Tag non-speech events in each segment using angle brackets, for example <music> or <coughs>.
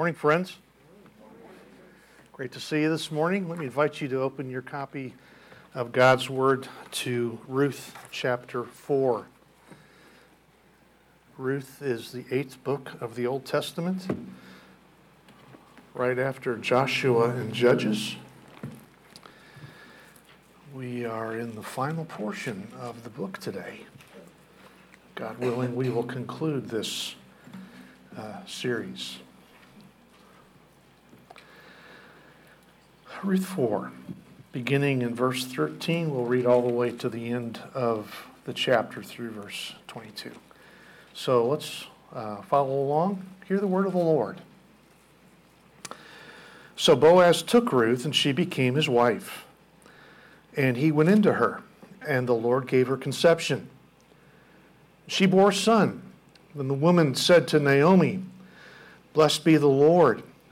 Morning, friends. Great to see you this morning. Let me invite you to open your copy of God's Word to Ruth chapter 4. Ruth is the eighth book of the Old Testament, right after Joshua and Judges. We are in the final portion of the book today. God willing, we will conclude this uh, series. Ruth 4, beginning in verse 13, we'll read all the way to the end of the chapter through verse 22. So let's uh, follow along. Hear the word of the Lord. So Boaz took Ruth, and she became his wife. And he went into her, and the Lord gave her conception. She bore a son. Then the woman said to Naomi, Blessed be the Lord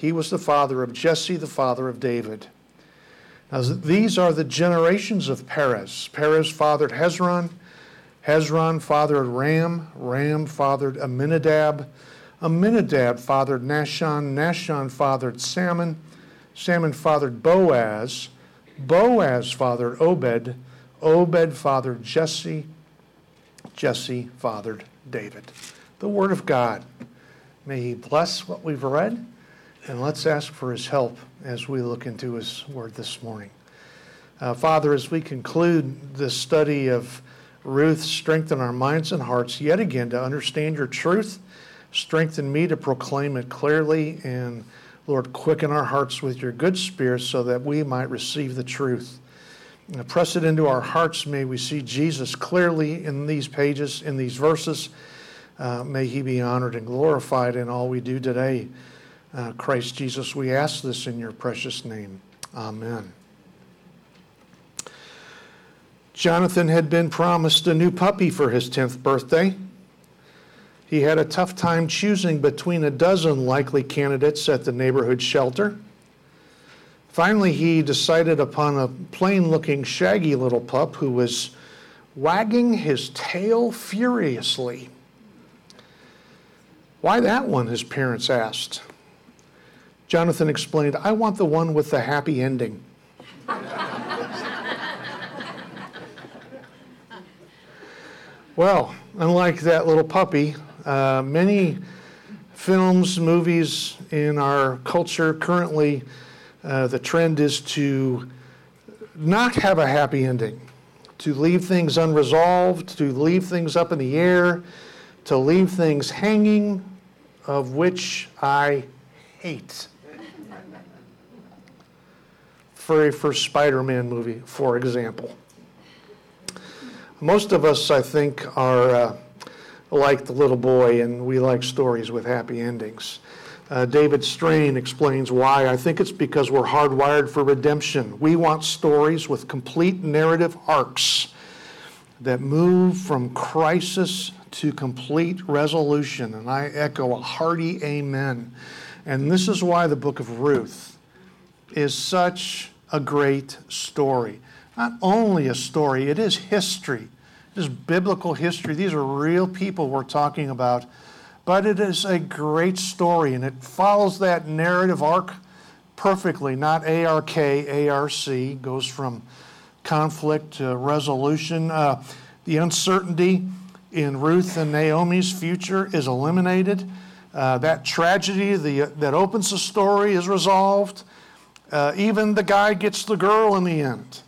He was the father of Jesse, the father of David. Now, these are the generations of Perez. Perez fathered Hezron. Hezron fathered Ram. Ram fathered Aminadab. Aminadab fathered Nahshon. Nahshon fathered Salmon. Salmon fathered Boaz. Boaz fathered Obed. Obed fathered Jesse. Jesse fathered David. The Word of God. May He bless what we've read and let's ask for his help as we look into his word this morning. Uh, Father, as we conclude this study of Ruth, strengthen our minds and hearts yet again to understand your truth. Strengthen me to proclaim it clearly. And Lord, quicken our hearts with your good spirit so that we might receive the truth. Now, press it into our hearts. May we see Jesus clearly in these pages, in these verses. Uh, may he be honored and glorified in all we do today uh, Christ Jesus. We ask this in your precious name. Amen. Jonathan had been promised a new puppy for his 10th birthday. He had a tough time choosing between a dozen likely candidates at the neighborhood shelter. Finally, he decided upon a plain looking, shaggy little pup who was wagging his tail furiously. Why that one? his parents asked. Jonathan explained, I want the one with the happy ending. well, unlike that little puppy, uh, many films, movies in our culture currently, uh, the trend is to not have a happy ending, to leave things unresolved, to leave things up in the air, to leave things hanging, of which I hate very first Spider Man movie, for example. Most of us, I think, are uh, like the little boy, and we like stories with happy endings. Uh, David Strain explains why. I think it's because we're hardwired for redemption. We want stories with complete narrative arcs that move from crisis to complete resolution. And I echo a hearty amen. And this is why the book of Ruth is such a great story. Not only a story, it is history. It is biblical history. These are real people we're talking about. But it is a great story, and it follows that narrative arc perfectly. Not ARK, ARC, goes from conflict to resolution. Uh, the uncertainty in Ruth and Naomi's future is eliminated. Uh, that tragedy the, that opens the story is resolved. Uh, even the guy gets the girl in the end.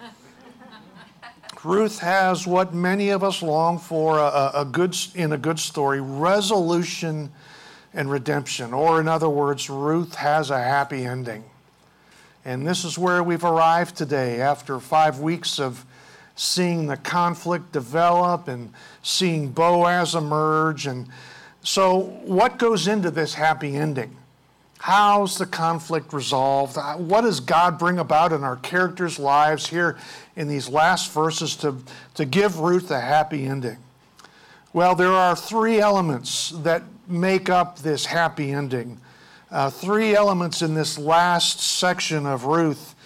Ruth has what many of us long for a, a, good, in a good story resolution and redemption. Or, in other words, Ruth has a happy ending. And this is where we've arrived today after five weeks of seeing the conflict develop and seeing Boaz emerge. And so, what goes into this happy ending? How's the conflict resolved? Uh, what does God bring about in our characters' lives here in these last verses to, to give Ruth a happy ending? Well, there are three elements that make up this happy ending. Uh, three elements in this last section of Ruth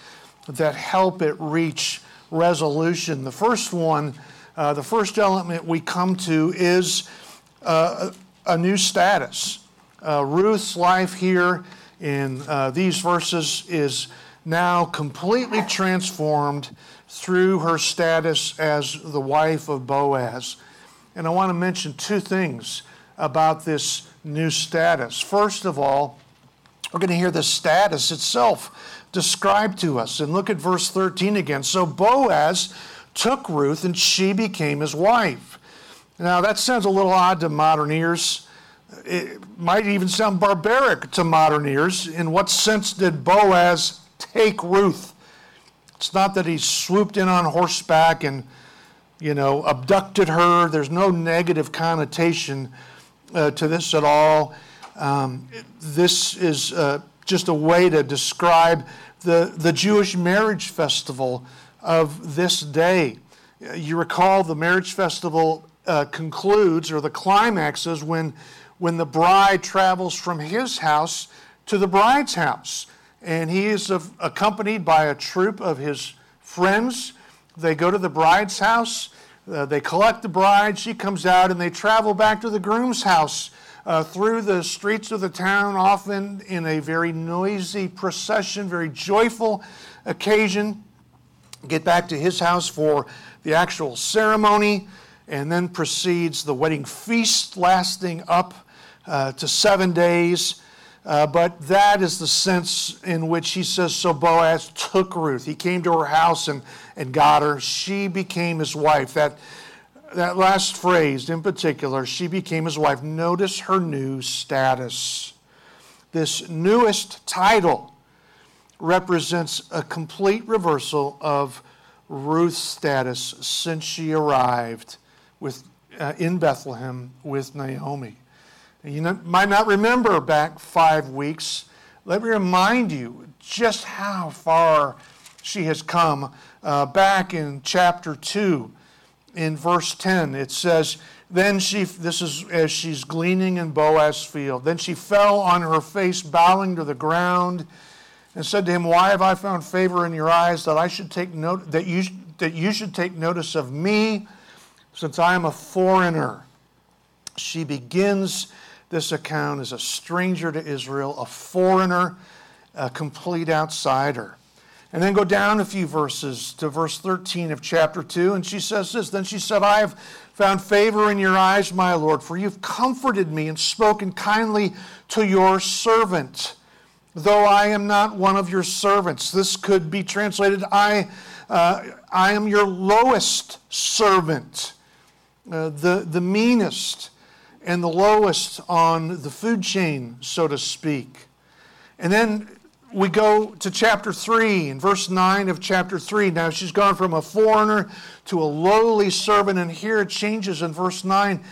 that help it reach resolution. The first one, uh, the first element we come to is uh, a new status. Uh, Ruth's life here in uh, these verses is now completely transformed through her status as the wife of Boaz. And I want to mention two things about this new status. First of all, we're going to hear the status itself described to us. And look at verse 13 again. So Boaz took Ruth and she became his wife. Now, that sounds a little odd to modern ears. It might even sound barbaric to modern ears. In what sense did Boaz take Ruth? It's not that he swooped in on horseback and, you know, abducted her. There's no negative connotation uh, to this at all. Um, this is uh, just a way to describe the, the Jewish marriage festival of this day. You recall the marriage festival uh, concludes, or the climax is when, when the bride travels from his house to the bride's house. And he is accompanied by a troop of his friends. They go to the bride's house, uh, they collect the bride, she comes out, and they travel back to the groom's house. Uh, through the streets of the town, often in a very noisy procession, very joyful occasion. Get back to his house for the actual ceremony and then proceeds the wedding feast lasting up uh, to seven days. Uh, but that is the sense in which he says, So Boaz took Ruth. He came to her house and, and got her. She became his wife. That, that last phrase in particular, she became his wife. Notice her new status. This newest title represents a complete reversal of Ruth's status since she arrived with, uh, in Bethlehem with Naomi. You might not remember back five weeks. Let me remind you just how far she has come. Uh, back in chapter 2, in verse 10, it says, Then she, this is as she's gleaning in Boaz's field, then she fell on her face, bowing to the ground, and said to him, Why have I found favor in your eyes that I should take note, that you, that you should take notice of me? since I am a foreigner. She begins this account is a stranger to Israel, a foreigner, a complete outsider. And then go down a few verses to verse 13 of chapter 2, and she says this Then she said, I have found favor in your eyes, my Lord, for you've comforted me and spoken kindly to your servant, though I am not one of your servants. This could be translated, I, uh, I am your lowest servant. Uh, the, the meanest and the lowest on the food chain, so to speak. And then we go to chapter 3, in verse 9 of chapter 3. Now she's gone from a foreigner to a lowly servant, and here it changes in verse 9.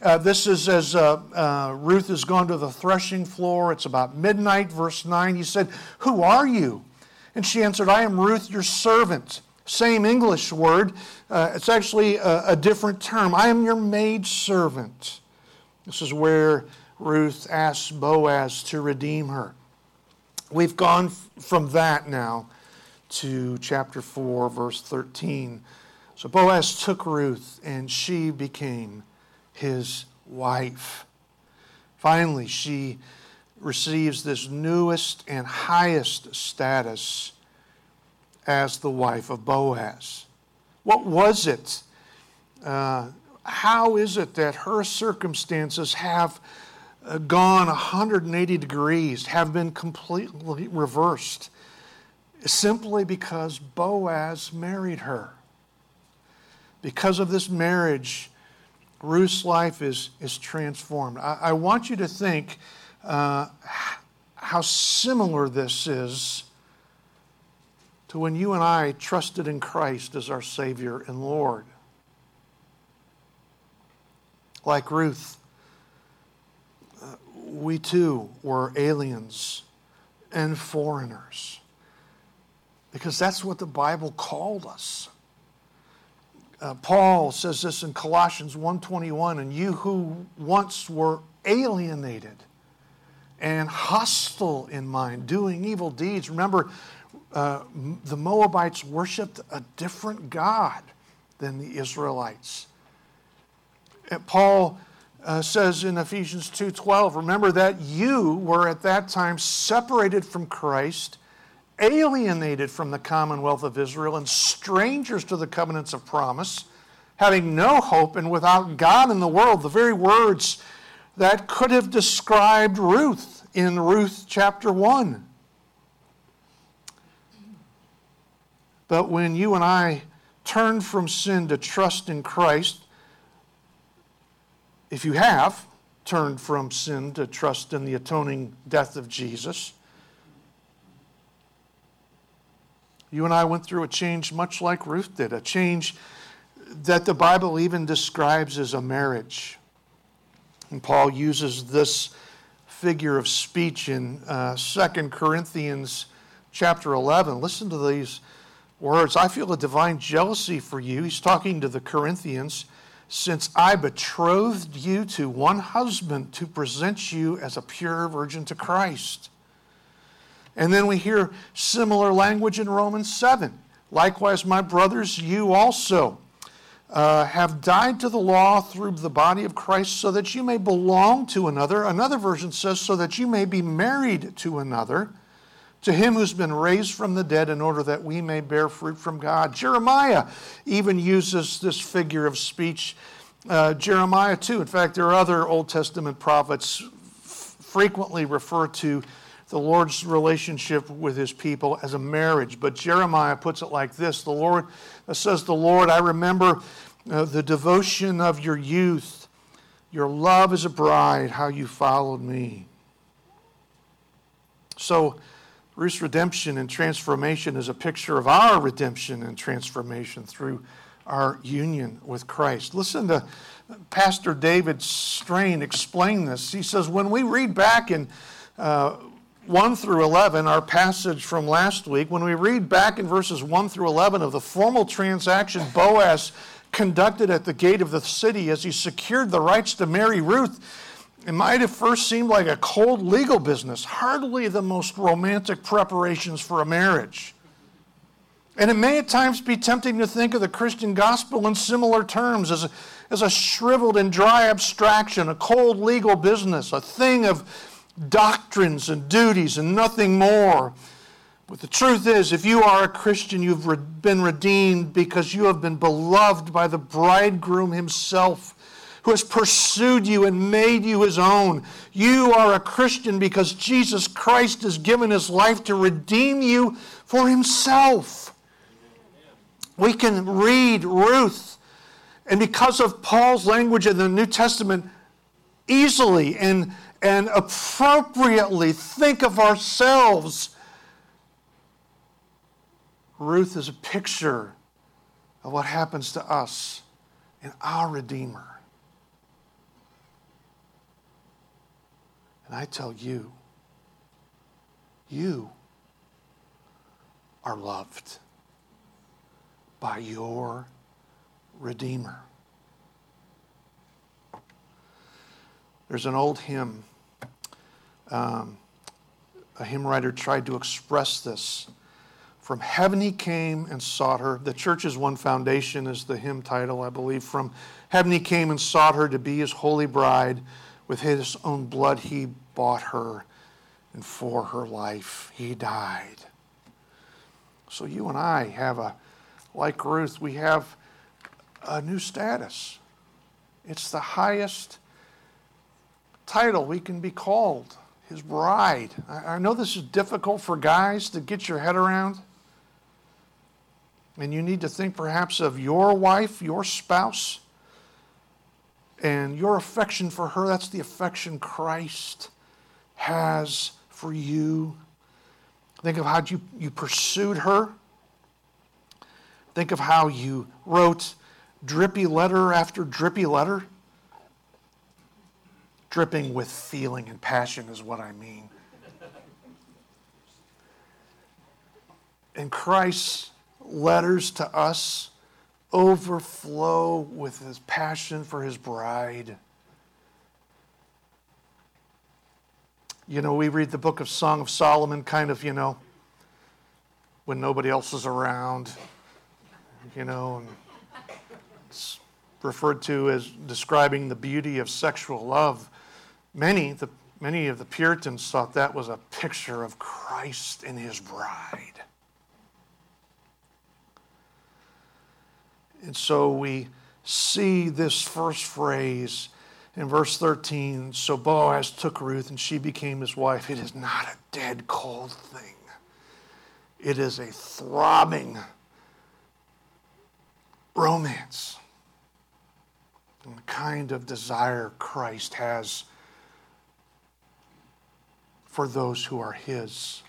Uh, this is as uh, uh, Ruth has gone to the threshing floor. It's about midnight, verse 9. He said, Who are you? And she answered, I am Ruth, your servant. Same English word. Uh, it's actually a, a, different term. I am your maid servant. This is where Ruth asks Boaz to redeem her. We've gone f- from that now to chapter 4, verse 13. So Boaz took Ruth, and she became his wife. Finally, she receives this newest and highest status as the wife of Boaz. What was it? Uh, how is it that her circumstances have uh, gone 180 degrees, have been completely reversed? Simply because Boaz married her. Because of this marriage, Ruth's life is, is transformed. I, I want you to think uh, how similar this is to when you and I trusted in Christ as our Savior and Lord. Like Ruth, we too were aliens and foreigners. Because that's what the Bible called us. Uh, Paul says this in Colossians 1:21, and you who once were alienated and hostile in mind, doing evil deeds. Remember, uh, the Moabites worshiped a different God than the Israelites. Paul uh, says in Ephesians 2:12, remember that you were at that time separated from Christ, alienated from the commonwealth of Israel, and strangers to the covenants of promise, having no hope and without God in the world. The very words that could have described Ruth in Ruth chapter 1. But when you and I turn from sin to trust in Christ, if you have turned from sin to trust in the atoning death of Jesus, you and I went through a change much like Ruth did, a change that the Bible even describes as a marriage. And Paul uses this figure of speech in uh, 2 Corinthians chapter 11. Listen to these words. I feel a divine jealousy for you. He's talking to the Corinthians. Since I betrothed you to one husband to present you as a pure virgin to Christ. And then we hear similar language in Romans 7. Likewise, my brothers, you also uh, have died to the law through the body of Christ so that you may belong to another. Another version says, so that you may be married to another, to him who's been raised from the dead, in order that we may bear fruit from God. Jeremiah even uses this figure of speech. Uh, Jeremiah, too. In fact, there are other Old Testament prophets f- frequently refer to the Lord's relationship with his people as a marriage. But Jeremiah puts it like this The Lord says, The Lord, I remember uh, the devotion of your youth, your love as a bride, how you followed me. So, Ruth's redemption and transformation is a picture of our redemption and transformation through our union with Christ. Listen to Pastor David Strain explain this. He says, when we read back in uh, 1 through 11, our passage from last week, when we read back in verses 1 through 11 of the formal transaction Boaz conducted at the gate of the city as he secured the rights to marry Ruth, it might have first seemed like a cold legal business, hardly the most romantic preparations for a marriage. And it may at times be tempting to think of the Christian gospel in similar terms as a, as a shriveled and dry abstraction, a cold legal business, a thing of doctrines and duties and nothing more. But the truth is, if you are a Christian, you've been redeemed because you have been beloved by the bridegroom himself who has pursued you and made you his own. You are a Christian because Jesus Christ has given his life to redeem you for himself. We can read Ruth, and because of Paul's language in the New Testament, easily and and appropriately think of ourselves. Ruth is a picture of what happens to us in our Redeemer. And I tell you, you are loved by your Redeemer. There's an old hymn um, a hymn writer tried to express this. From heaven he came and sought her. The church's one foundation is the hymn title, I believe. From heaven he came and sought her to be his holy bride. With his own blood he bought her, and for her life he died. So you and I have a, like Ruth, we have a new status. It's the highest title we can be called his bride. I, know this is difficult for guys to get your head around. And you need to think perhaps of your wife, your spouse, and your affection for her. That's the affection Christ has for you. Think of how you, you pursued her. Think of how you wrote drippy letter after drippy letter dripping with feeling and passion is what I mean. And Christ's letters to us overflow with his passion for his bride. You know, we read the book of Song of Solomon kind of, you know, when nobody else is around, you know, and it's referred to as describing the beauty of sexual love. Many, the, many of the Puritans thought that was a picture of Christ and his bride. And so we see this first phrase in verse 13 so Boaz took Ruth and she became his wife. It is not a dead, cold thing, it is a throbbing romance. And the kind of desire Christ has for those who are his,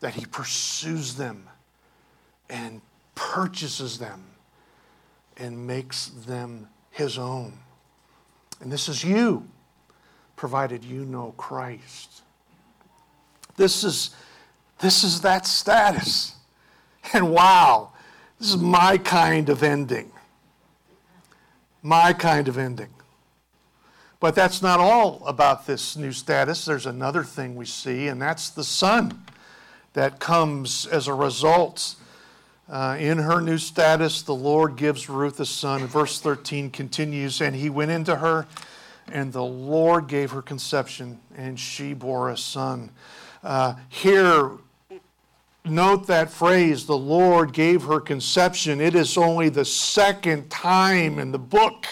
that he pursues them and purchases them and makes them his own. And this is you, provided you know Christ. This is, this is that status. And wow, this is my kind of ending. My kind of ending. But that's not all about this new status. There's another thing we see, and that's the son that comes as a result uh, in her new status, the Lord gives Ruth a son. Verse 13 continues, and he went into her, and the Lord gave her conception, and she bore a son. Uh, here, note that phrase, the Lord gave her conception. It is only the second time in the book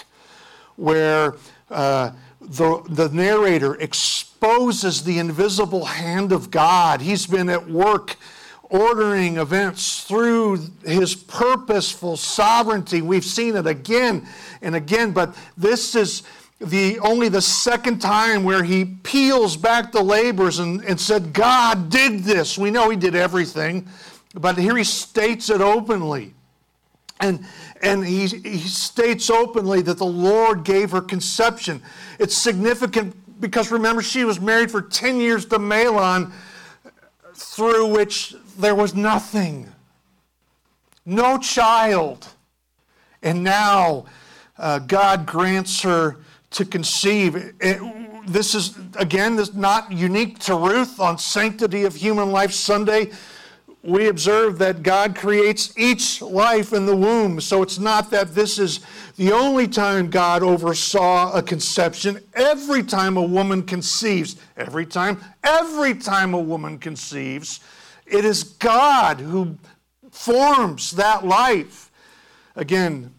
where uh, the, the narrator exposes the invisible hand of God. He's been at work ordering events through his purposeful sovereignty. We've seen it again and again, but this is the only the second time where he peels back the labors and, and said, God did this. We know he did everything, but here he states it openly. And, and he, he states openly that the Lord gave her conception. It's significant because remember, she was married for 10 years to Mahlon, through which there was nothing, no child. And now uh, God grants her to conceive. It, this is, again, this not unique to Ruth on Sanctity of Human Life Sunday. We observe that God creates each life in the womb. So it's not that this is the only time God oversaw a conception. Every time a woman conceives, every time, every time a woman conceives, it is God who forms that life. Again,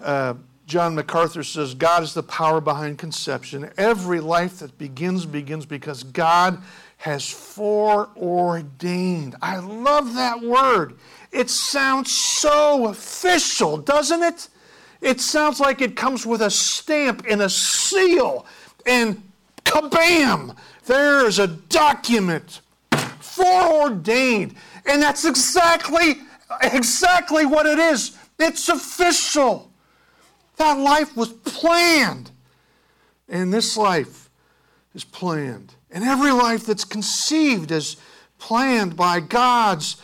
uh, John MacArthur says God is the power behind conception. Every life that begins, begins because God has foreordained. I love that word. It sounds so official, doesn't it? It sounds like it comes with a stamp and a seal, and kabam, there's a document foreordained. And that's exactly, exactly what it is. It's official. That life was planned. And this life is planned. And every life that's conceived is planned by God's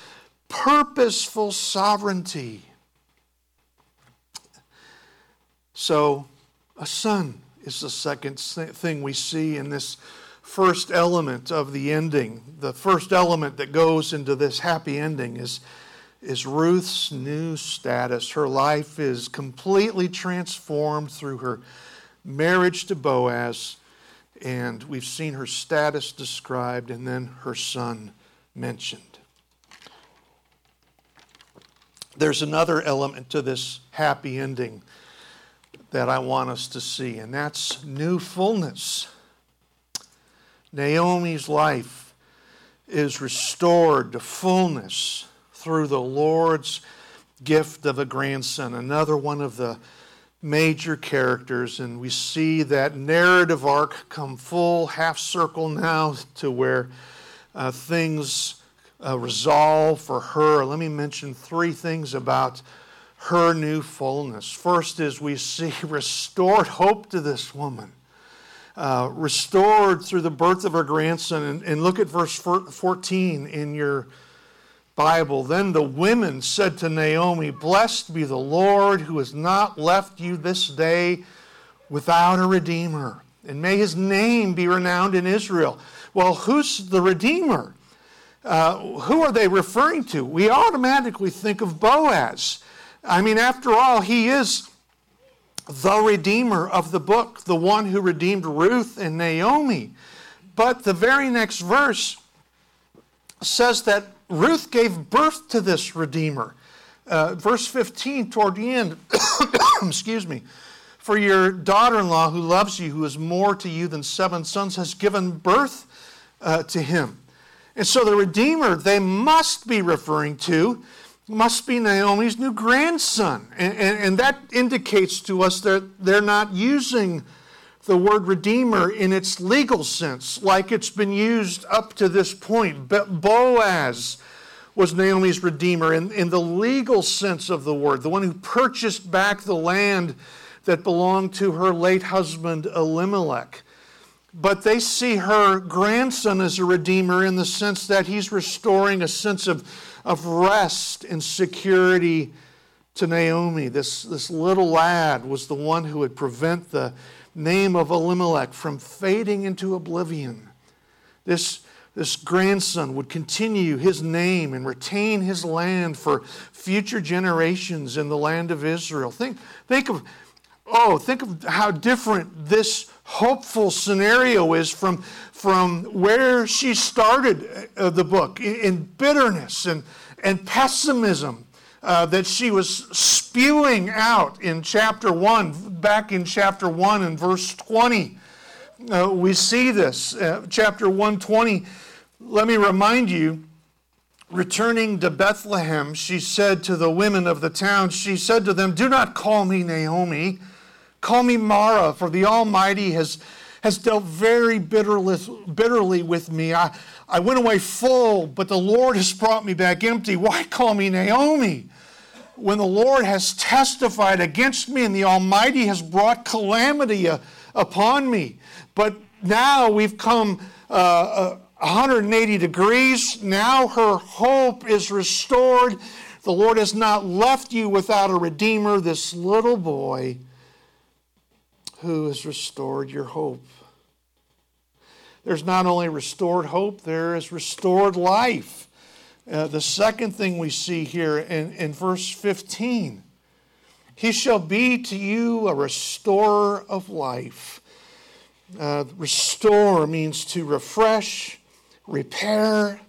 purposeful sovereignty. So, a son is the second thing we see in this first element of the ending, the first element that goes into this happy ending is, is Ruth's new status. Her life is completely transformed through her marriage to Boaz, and we've seen her status described and then her son mentioned. There's another element to this happy ending that I want us to see, and that's new fullness. Naomi's life is restored to fullness through the Lord's gift of a grandson, another one of the major characters. And we see that narrative arc come full half circle now to where uh, things uh, resolve for her. Let me mention three things about her new fullness. First is we see <laughs> restored hope to this woman uh, restored through the birth of her grandson. And, and look at verse 14 in your, Bible. Then the women said to Naomi, Blessed be the Lord who has not left you this day without a redeemer, and may his name be renowned in Israel. Well, who's the redeemer? Uh, who are they referring to? We automatically think of Boaz. I mean, after all, he is the redeemer of the book, the one who redeemed Ruth and Naomi. But the very next verse says that Ruth gave birth to this redeemer. Uh, verse 15, toward the end, <coughs> excuse me, for your daughter in law who loves you, who is more to you than seven sons, has given birth uh, to him. And so the Redeemer they must be referring to must be Naomi's new grandson. And, and, and, that indicates to us that they're not using the word Redeemer in its legal sense like it's been used up to this point. But Boaz was Naomi's Redeemer in, in the legal sense of the word, the one who purchased back the land that belonged to her late husband Elimelech. But they see her grandson as a redeemer in the sense that he's restoring a sense of, of rest and security to Naomi. This, this little lad was the one who would prevent the name of Elimelech from fading into oblivion. This, this grandson would continue his name and retain his land for future generations in the land of Israel. Think, think of Oh, think of how different this hopeful scenario is from, from where she started uh, the book in, bitterness and, and pessimism uh, that she was spewing out in chapter 1, back in chapter 1 and verse 20. Uh, we see this. Uh, chapter 120, let me remind you, returning to Bethlehem, she said to the women of the town, she said to them, Do not call me Naomi Call me Mara, for the Almighty has, has dealt very bitterly, bitterly with me. I, I went away full, but the Lord has brought me back empty. Why call me Naomi? When the Lord has testified against me and the Almighty has brought calamity uh, upon me. But now we've come uh, uh, 180 degrees. Now her hope is restored. The Lord has not left you without a redeemer. This little boy who has restored your hope. There's not only restored hope, there is restored life. Uh, the second thing we see here in, in verse 15 He shall be to you a restorer of life. Uh, restore means to refresh, repair,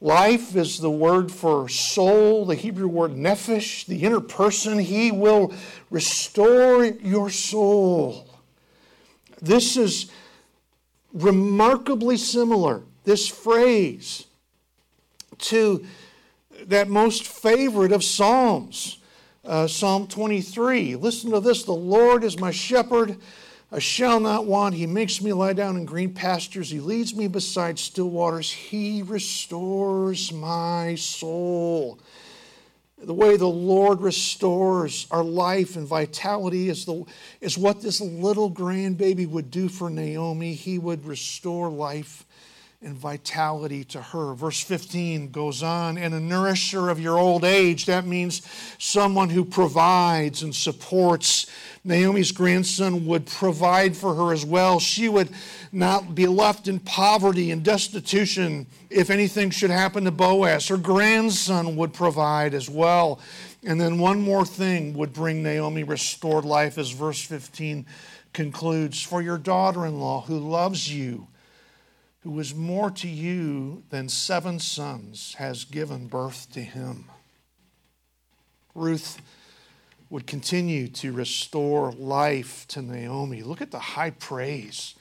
Life is the word for soul, the Hebrew word nephesh, the inner person. He will restore your soul. This is remarkably similar, this phrase, to that most favorite of Psalms, uh, Psalm 23. Listen to this The Lord is my shepherd. I shall not want. He makes me lie down in green pastures. He leads me beside still waters. He restores my soul. The way the Lord restores our life and vitality is, the, is what this little grandbaby would do for Naomi. He would restore life and vitality to her. Verse 15 goes on, and a nourisher of your old age. That means someone who provides and supports. Naomi's grandson would provide for her as well. She would not be left in poverty and destitution if anything should happen to Boaz. Her grandson would provide as well. And then one more thing would bring Naomi restored life, as verse 15 concludes For your daughter in law who loves you who is more to you than seven sons, has given birth to him. Ruth would continue to restore life to Naomi. Look at the high praise.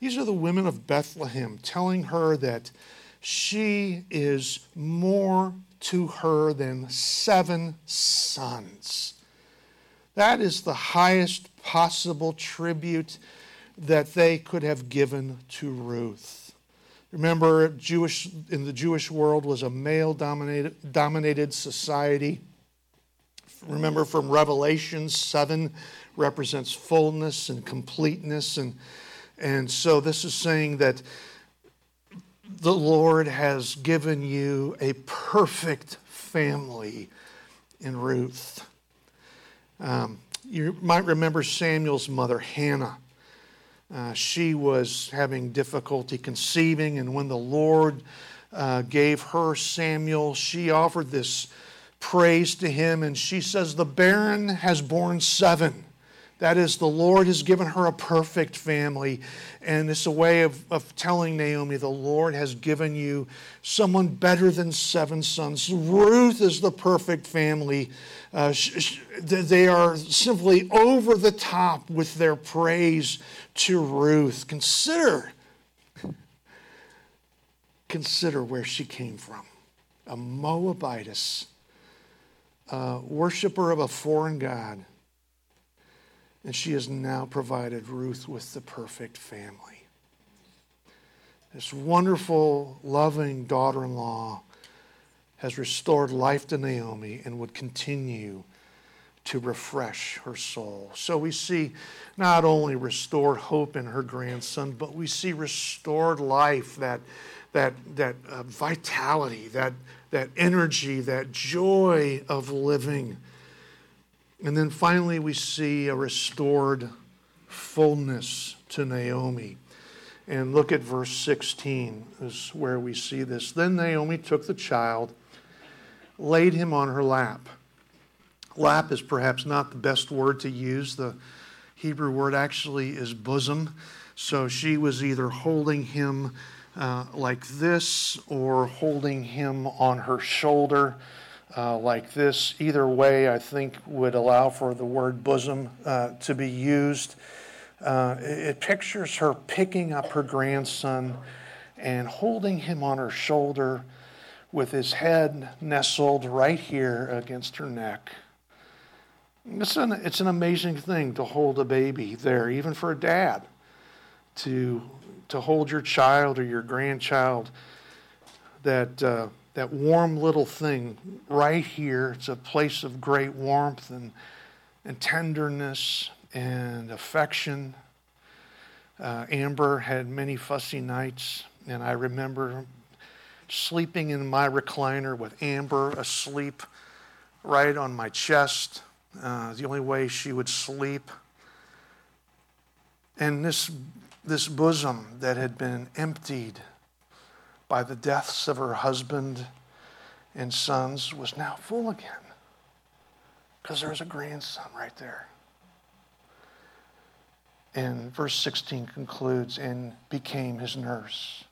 These are the women of Bethlehem telling her that she is more to her than seven sons. That is the highest possible tribute that they could have given to Ruth. Remember, Jewish in the Jewish world was a male dominated, dominated society. Remember from Revelation 7 represents fullness and completeness. And, and so this is saying that the Lord has given you a perfect family in Ruth. Um, you might remember Samuel's mother, Hannah. Uh, she was having difficulty conceiving, and when the Lord uh, gave her Samuel, she offered this praise to him, and she says, The barren has borne seven. That is, the Lord has given her a perfect family. And it's a way of, of telling Naomi, the Lord has given you someone better than seven sons. Ruth is the perfect family. Uh, sh- sh- they are simply over the top with their praise to Ruth. Consider, consider where she came from a Moabitess, a worshiper of a foreign God and she has now provided Ruth with the perfect family. This wonderful, loving daughter in law has restored life to Naomi and would continue to refresh her soul. So we see not only restored hope in her grandson, but we see restored life, that, that, that uh, vitality, that, that energy, that joy of living and then finally, we see a restored fullness to Naomi. And look at verse 16, is where we see this. Then Naomi took the child, laid him on her lap. Lap is perhaps not the best word to use. The Hebrew word actually is bosom. So she was either holding him uh, like this or holding him on her shoulder uh, like this. Either way, I think, would allow for the word bosom uh, to be used. Uh, it pictures her picking up her grandson and holding him on her shoulder with his head nestled right here against her neck. It's an, it's an amazing thing to hold a baby there, even for a dad, to, to hold your child or your grandchild that uh, that warm little thing right here. It's a place of great warmth and, and tenderness and affection. Uh, Amber had many fussy nights, and I remember sleeping in my recliner with Amber asleep right on my chest. Uh, the only way she would sleep. And this, this bosom that had been emptied by the deaths of her husband and sons was now full again because there was a grandson right there. And verse 16 concludes, and became his nurse.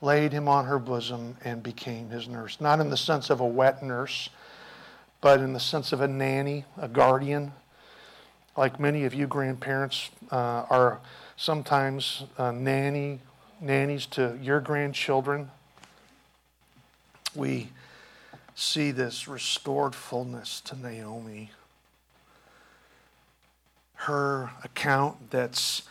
Laid him on her bosom and became his nurse. Not in the sense of a wet nurse, but in the sense of a nanny, a guardian. Like many of you grandparents uh, are sometimes uh, nanny nannies to your grandchildren, we see this restored fullness to Naomi. Her account that's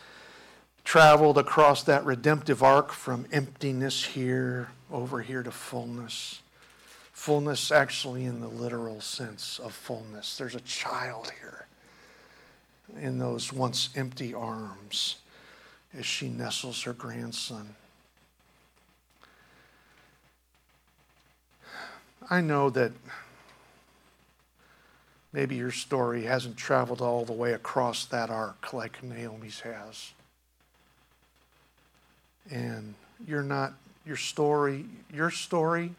traveled across that redemptive arc from emptiness here over here to fullness. Fullness, actually, in the literal sense of fullness. There's a child here in those once empty arms as she nestles her grandson. I know that maybe your story hasn't traveled all the way across that arc like Naomi's has. And you're not, your story, your story,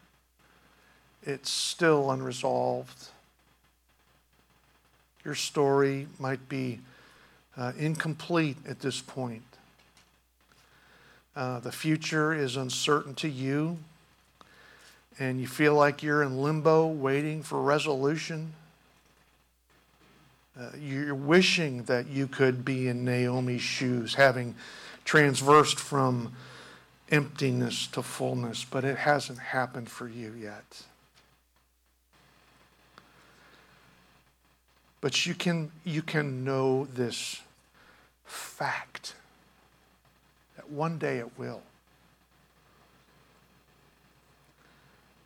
it's still unresolved. Your story might be uh, incomplete at this point. Uh, the future is uncertain to you, and you feel like you're in limbo waiting for resolution. Uh, you're wishing that you could be in Naomi's shoes, having transversed from emptiness to fullness, but it hasn't happened for you yet. But you can, you can know this fact that one day it will.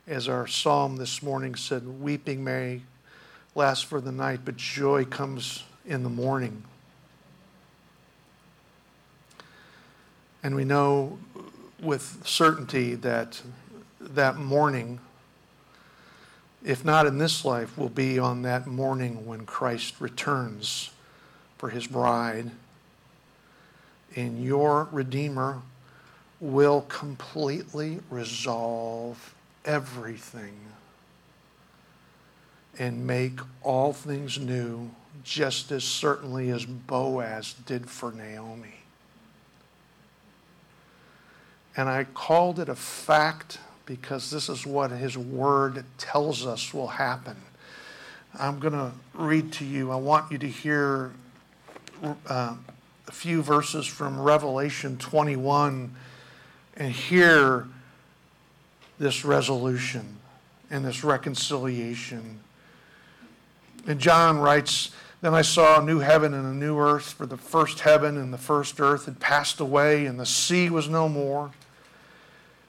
As our psalm this morning said, weeping may last for the night, but joy comes in the morning. And we know with certainty that that morning, if not in this life, will be on that morning when Christ returns for his bride. And your Redeemer will completely resolve everything and make all things new, just as certainly as Boaz did for Naomi. And I called it a fact because this is what his word tells us will happen. I'm going to read to you, I want you to hear uh, a few verses from Revelation 21 and hear this resolution and this reconciliation. And John writes, Then I saw a new heaven and a new earth, for the first heaven and the first earth had passed away, and the sea was no more.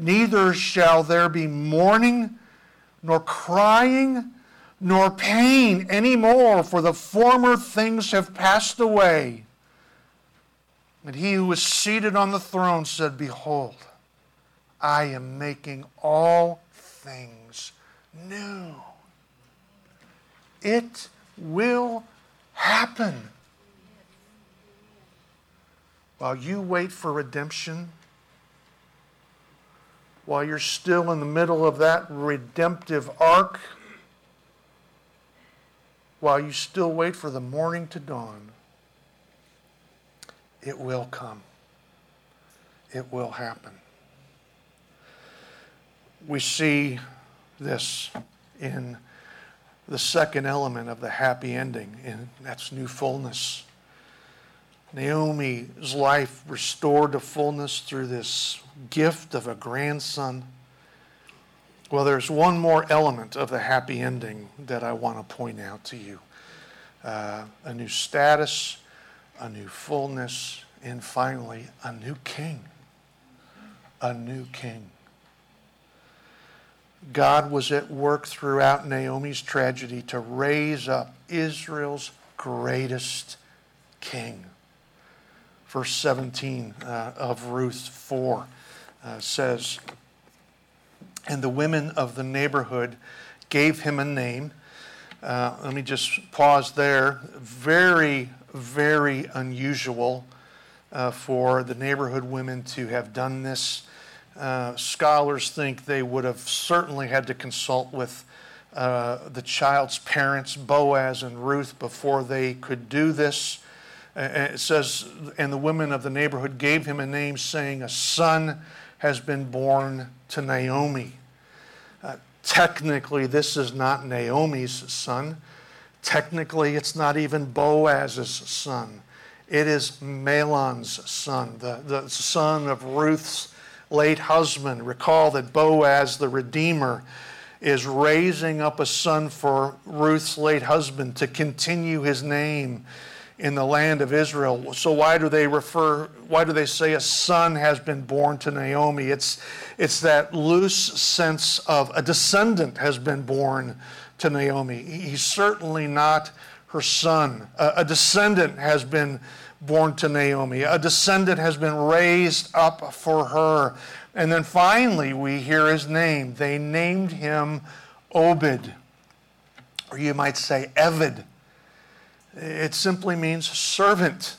Neither shall there be mourning, nor crying nor pain any more, for the former things have passed away. And he who was seated on the throne said, Behold, I am making all things new. It will happen. While you wait for redemption, while you're still in the middle of that redemptive arc, while you still wait for the morning to dawn, it will come. It will happen. We see this in the second element of the happy ending, and that's new fullness. Naomi's life restored to fullness through this gift of a grandson well, there's one more element of the happy ending that I want to point out to you uh, a new status, a new fullness, and finally, a new king. A new king. God was at work throughout Naomi's tragedy to raise up Israel's greatest king. Verse 17 uh, of Ruth 4 uh, says, and the women of the neighborhood gave him a name. Uh, let me just pause there. Very, very unusual uh, for the neighborhood women to have done this. Uh, scholars think they would have certainly had to consult with uh, the child's parents, Boaz and Ruth, before they could do this. it says, and the women of the neighborhood gave him a name, saying, A son has been born to Naomi. Uh, technically, this is not Naomi's son. Technically, it's not even Boaz's son. It is Mahlon's son, the, the son of Ruth's late husband. Recall that Boaz, the Redeemer, is raising up a son for Ruth's late husband to continue his name in the land of Israel. So why do they refer why do they say a son has been born to Naomi? It's it's that loose sense of a descendant has been born to Naomi. He's certainly not her son. A, a descendant has been born to Naomi. A descendant has been raised up for her. And then finally we hear his name. They named him Obed. Or you might say Evid it simply means servant.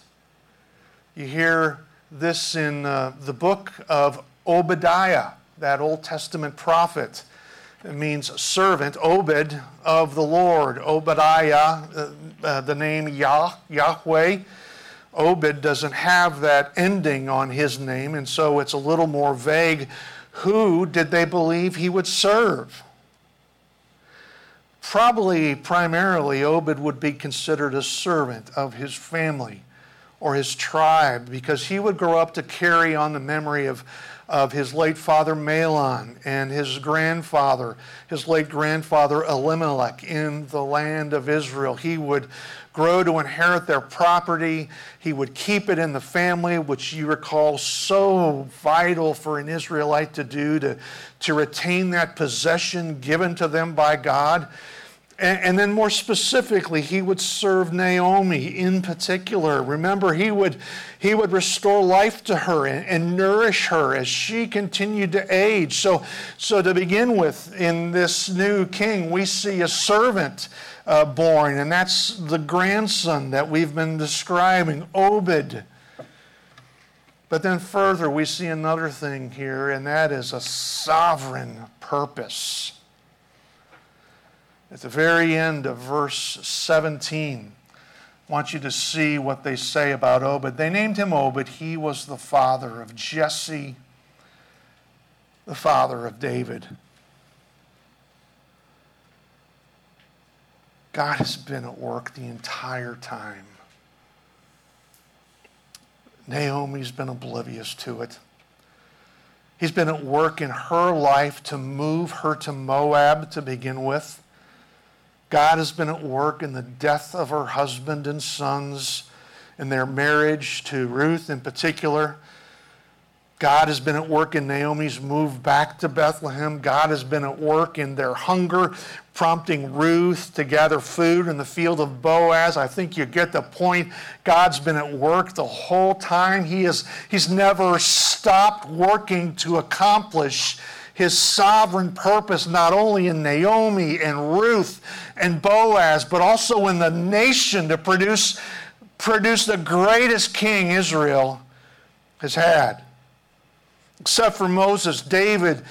You hear this in uh, the book of Obadiah, that Old Testament prophet. It means servant, Obed of the Lord. Obadiah, uh, uh, the name Yah, Yahweh. Obed doesn't have that ending on his name, and so it's a little more vague. Who did they believe he would serve? Probably, primarily, Obed would be considered a servant of his family. or his tribe because he would grow up to carry on the memory of, of his late father Mahlon and his grandfather, his late grandfather Elimelech in the land of Israel. He would grow to inherit their property. He would keep it in the family, which you recall so vital for an Israelite to do to, to retain that possession given to them by God. And, then, more specifically, he would serve Naomi in particular. Remember, he would, he would restore life to her and, and nourish her as she continued to age. So, so, to begin with, in this new king, we see a servant uh, born, and that's the grandson that we've been describing, Obed. But then further, we see another thing here, and that is a sovereign purpose. At the very end of verse 17, I want you to see what they say about Obed. They named him Obed. He was the father of Jesse, the father of David. God has been at work the entire time. Naomi's been oblivious to it. He's been at work in her life to move her to Moab to begin with. God has been at work in the death of her husband and sons, in their marriage to Ruth in particular. God has been at work in Naomi's move back to Bethlehem. God has been at work in their hunger, prompting Ruth to gather food in the field of Boaz. I think you get the point. God's been at work the whole time. He is, he's never stopped working to accomplish his sovereign purpose not only in Naomi and Ruth and Boaz, but also in the nation to produce, produce the greatest king Israel has had. Except for Moses, David,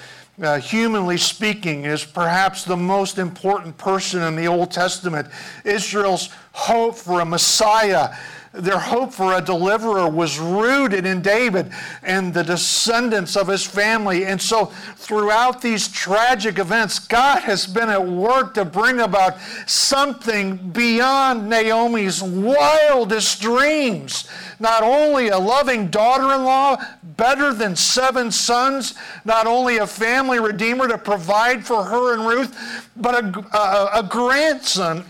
uh, humanly speaking, is perhaps the most important person in the Old Testament. Israel's hope for a Messiah their hope for a deliverer was rooted in David and the descendants of his family. And so, throughout these tragic events, God has been at work to bring about something beyond Naomi's wildest dreams. Not only a loving daughter in law, better than seven sons, not only a family redeemer to provide for her and Ruth, but a, a, a grandson.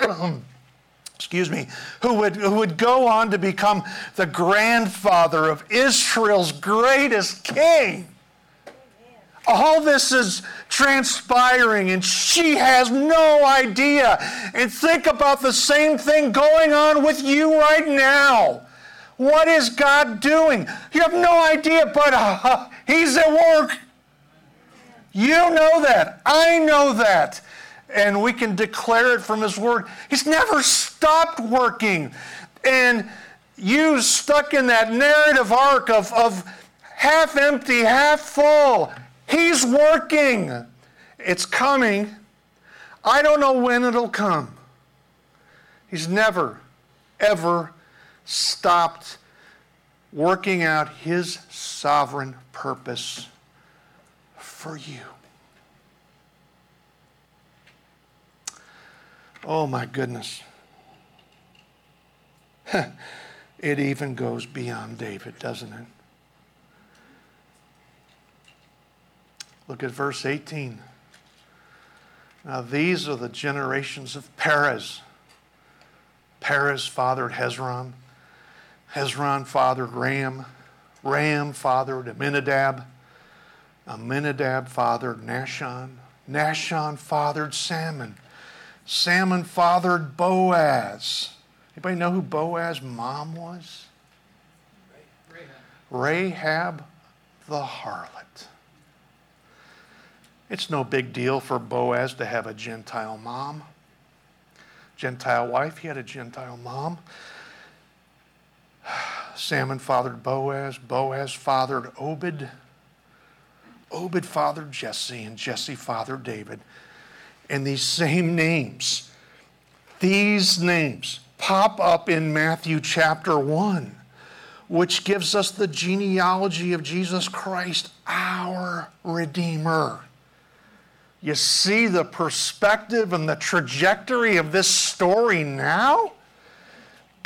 <coughs> <coughs> excuse me, who would, who would go on to become the grandfather of Israel's greatest king. All this is transpiring, and she has no idea. And think about the same thing going on with you right now. What is God doing? You have no idea, but uh, He's at work. You know that. I know that and we can declare it from His Word. He's never stopped working. And you stuck in that narrative arc of, of half empty, half full. He's working. It's coming. I don't know when it'll come. He's never, ever stopped working out His sovereign purpose for you. Oh my goodness. <laughs> it even goes beyond David, doesn't it? Look at verse 18. Now, these are the generations of Perez. Perez fathered Hezron. Hezron fathered Ram. Ram fathered Amminadab. Amminadab fathered Nahshon. Nahshon fathered Salmon. Salmon fathered Boaz. Anybody know who Boaz's mom was? Rahab. Rahab the harlot. It's no big deal for Boaz to have a Gentile mom. Gentile wife, he had a Gentile mom. Salmon fathered Boaz. Boaz fathered Obed. Obed fathered Jesse, and Jesse fathered David. And these same names, these names pop up in Matthew chapter 1, which gives us the genealogy of Jesus Christ, our Redeemer. You see the perspective and the trajectory of this story now?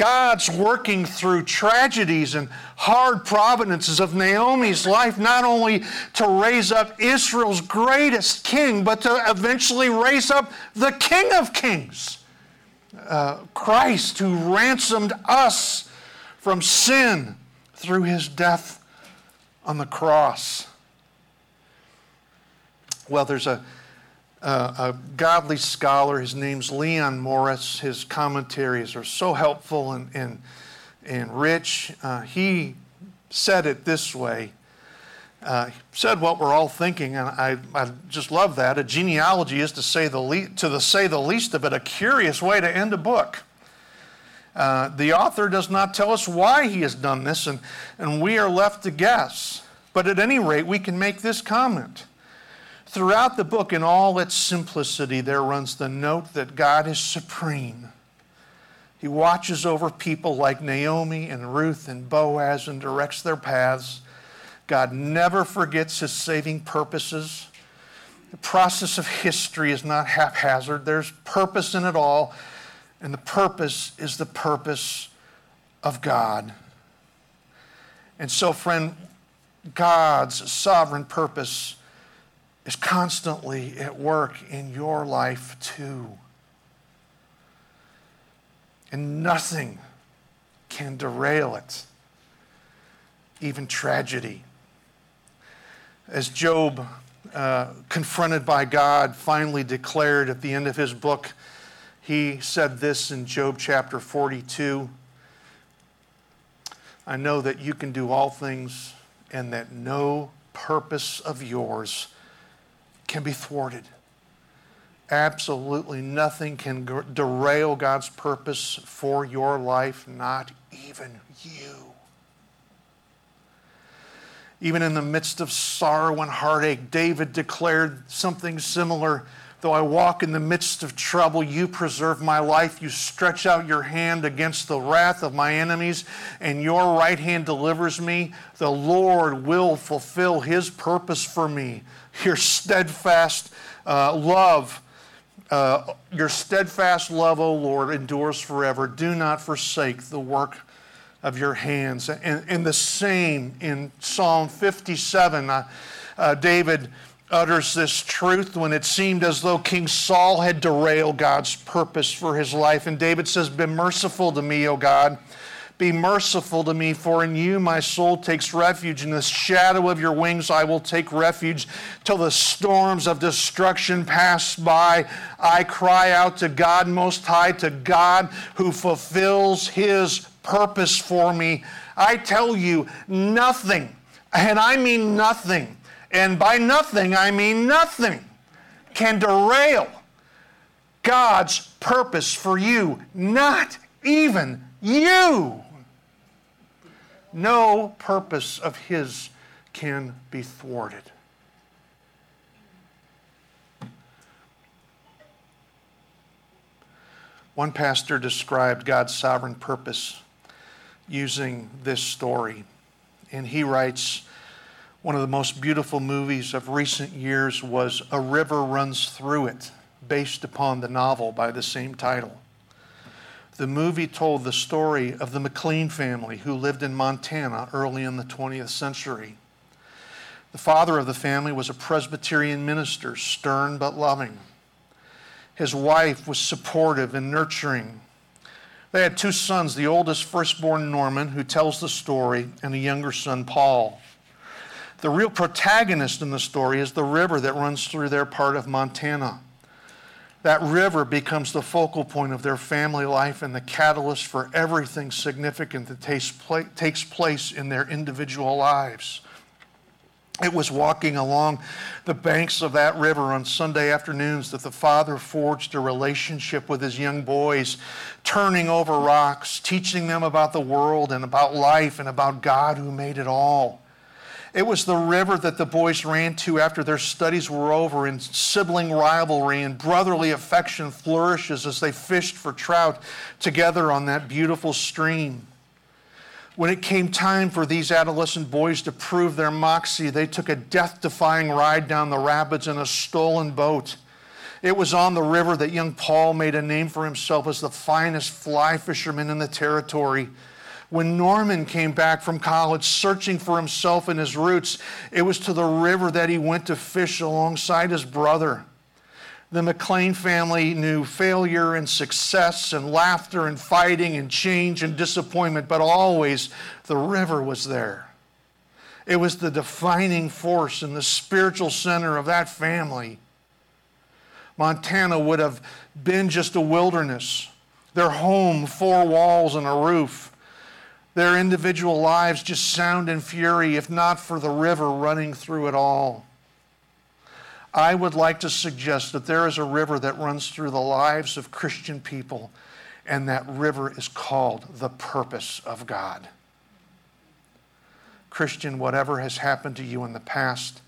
God's working through tragedies and hard providences of Naomi's life, not only to raise up Israel's greatest king, but to eventually raise up the King of Kings, uh, Christ, who ransomed us from sin through his death on the cross. Well, there's a uh, a godly scholar. His name's Leon Morris. His commentaries are so helpful and, and, and rich. Uh, he said it this way. Uh, said what we're all thinking, and I, I just love that. A genealogy is to say the le- to the say the least of it, a curious way to end a book. Uh, the author does not tell us why he has done this, and, and we are left to guess. But at any rate, we can make this comment. Throughout the book, in all its simplicity, there runs the note that God is supreme. He watches over people like Naomi and Ruth and Boaz and directs their paths. God never forgets his saving purposes. The process of history is not haphazard, there's purpose in it all, and the purpose is the purpose of God. And so, friend, God's sovereign purpose is constantly at work in your life too. And nothing can derail it, even tragedy. As Job, uh, confronted by God, finally declared at the end of his book, he said this in Job chapter 42 I know that you can do all things and that no purpose of yours can be thwarted. Absolutely nothing can derail God's purpose for your life, not even you. Even in the midst of sorrow and heartache, David declared something similar. Though I walk in the midst of trouble, you preserve my life. You stretch out your hand against the wrath of my enemies, and your right hand delivers me. The Lord will fulfill his purpose for me your steadfast uh, love. Uh, your steadfast love, O Lord, endures forever. Do not forsake the work of your hands. And, and the same in Psalm 57, uh, uh, David utters this truth when it seemed as though King Saul had derailed God's purpose for his life. And David says, Be merciful to me, O God be merciful to me, for in you my soul takes refuge. In the shadow of your wings I will take refuge till the storms of destruction pass by. I cry out to God Most High, to God who fulfills his purpose for me. I tell you, nothing, and I mean nothing, and by nothing I mean nothing, can derail God's purpose for you, not even you no purpose of His can be thwarted. One pastor described God's sovereign purpose using this story. And he writes One of the most beautiful movies of recent years was A River Runs Through It, based upon the novel by the same title. The movie told the story of the Maclean family who lived in Montana early in the 20th century. The father of the family was a Presbyterian minister, stern but loving. His wife was supportive and nurturing. They had two sons, the oldest, firstborn Norman, who tells the story, and a younger son, Paul. The real protagonist in the story is the river that runs through their part of Montana. That river becomes the focal point of their family life and the catalyst for everything significant that takes place in their individual lives. It was walking along the banks of that river on Sunday afternoons that the father forged a relationship with his young boys, turning over rocks, teaching them about the world and about life and about God who made it all. It was the river that the boys ran to after their studies were over, and sibling rivalry and brotherly affection flourishes as they fished for trout together on that beautiful stream. When it came time for these adolescent boys to prove their moxie, they took a death defying ride down the rapids in a stolen boat. It was on the river that young Paul made a name for himself as the finest fly fisherman in the territory. When Norman came back from college searching for himself and his roots, it was to the river that he went to fish alongside his brother. The Maclean family knew failure and success and laughter and fighting and change and disappointment, but always the river was there. It was the defining force and the spiritual center of that family. Montana would have been just a wilderness, their home, four walls and a roof. Their individual lives just sound and fury, if not for the river running through it all. I would like to suggest that there is a river that runs through the lives of Christian people, and that river is called the purpose of God. Christian, whatever has happened to you in the past,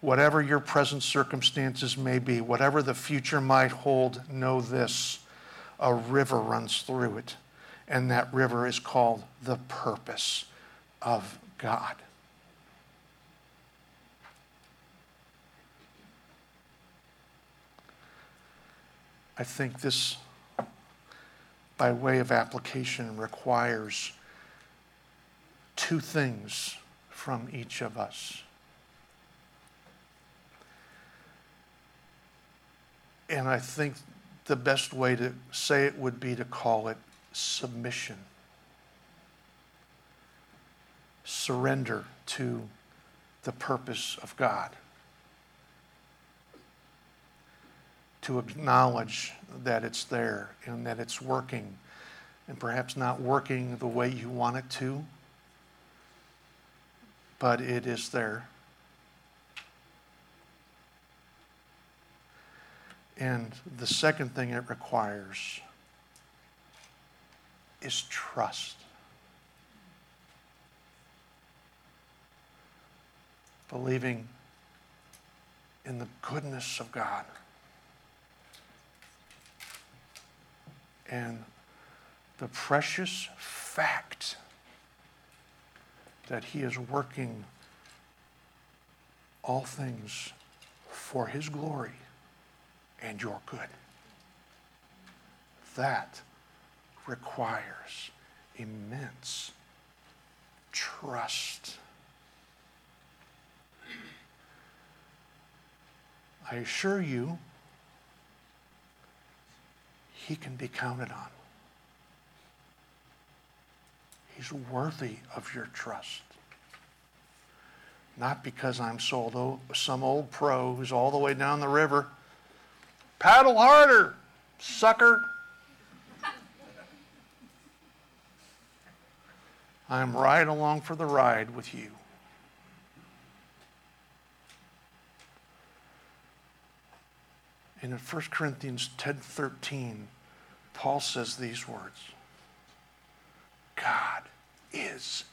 whatever your present circumstances may be, whatever the future might hold, know this a river runs through it, and that river is called the purpose of God. I think this, by way of application, requires two things from each of us. And I think the best way to say it would be to call it submission, surrender to the purpose of God. To acknowledge that it's there and that it's working, and perhaps not working the way you want it to but it is there. And the second thing it requires is trust. Believing in the goodness of God. And the precious fact that He is working all things for His glory and your good. That requires immense trust. I assure you, he can be counted on. He's worthy of your trust. Not because I'm some old pro who's all the way down the river. Paddle harder, sucker. I'm right along for the ride with you. And in 1 Corinthians 10 13, Paul says these words God is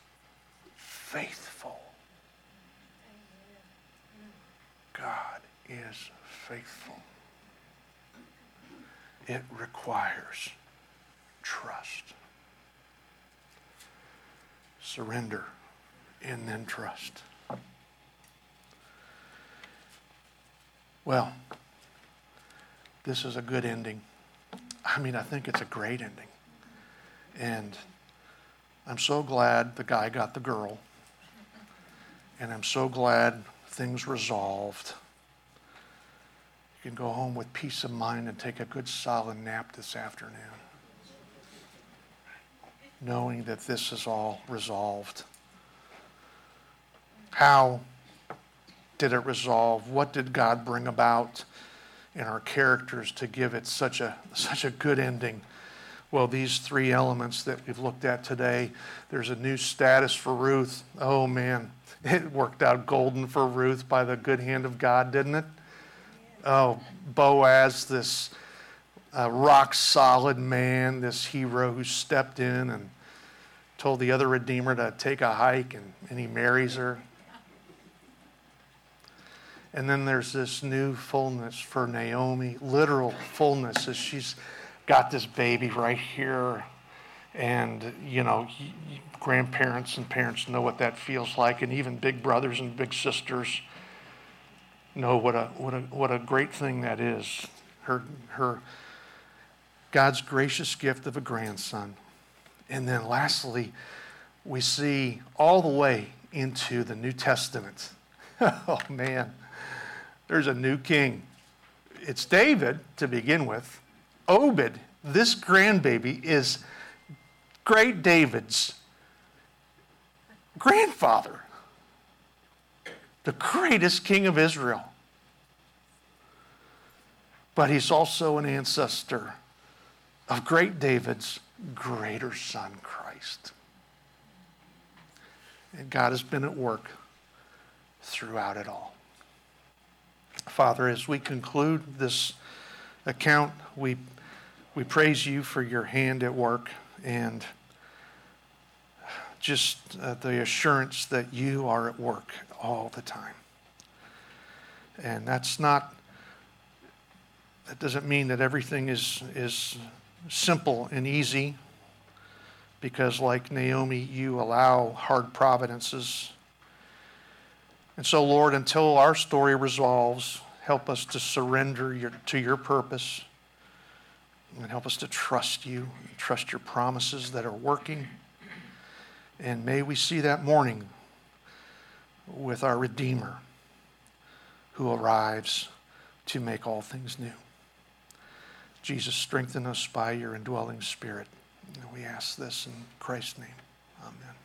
faithful. God is faithful. It requires trust. Surrender and then trust. Well, this is a good ending. I mean, I think it's a great ending. And I'm so glad the guy got the girl. And I'm so glad things resolved. You can go home with peace of mind and take a good solid nap this afternoon, knowing that this is all resolved. How did it resolve? What did God bring about in our characters to give it such a, such a good ending? Well, these three elements that we've looked at today, there's a new status for Ruth. Oh man, it worked out golden for Ruth by the good hand of God, didn't it? Oh, Boaz, this uh, rock solid man, this hero who stepped in and told the other Redeemer to take a hike, and, and he marries her. And then there's this new fullness for Naomi, literal fullness as she's got this baby right here. And, you know, grandparents and parents know what that feels like, and even big brothers and big sisters know what a, what a, what a great thing that is. Her, her, God's gracious gift of a grandson. And then lastly, we see all the way into the New Testament. <laughs> oh man, there's a new king. It's David to begin with. Obed, this grandbaby, is great David's grandfather, the greatest king of Israel. But he's also an ancestor of great David's greater son, Christ. And God has been at work throughout it all. Father, as we conclude this account, we, we praise you for your hand at work and just uh, the assurance that you are at work all the time. And that's not, that doesn't mean that everything is, is simple and easy, because like Naomi, you allow hard providences. And so, Lord, until our story resolves, help us to surrender your, to your purpose and help us to trust you, trust your promises that are working. And may we see that morning with our Redeemer who arrives to make all things new. Jesus, strengthen us by your indwelling spirit. We ask this in Christ's name. Amen.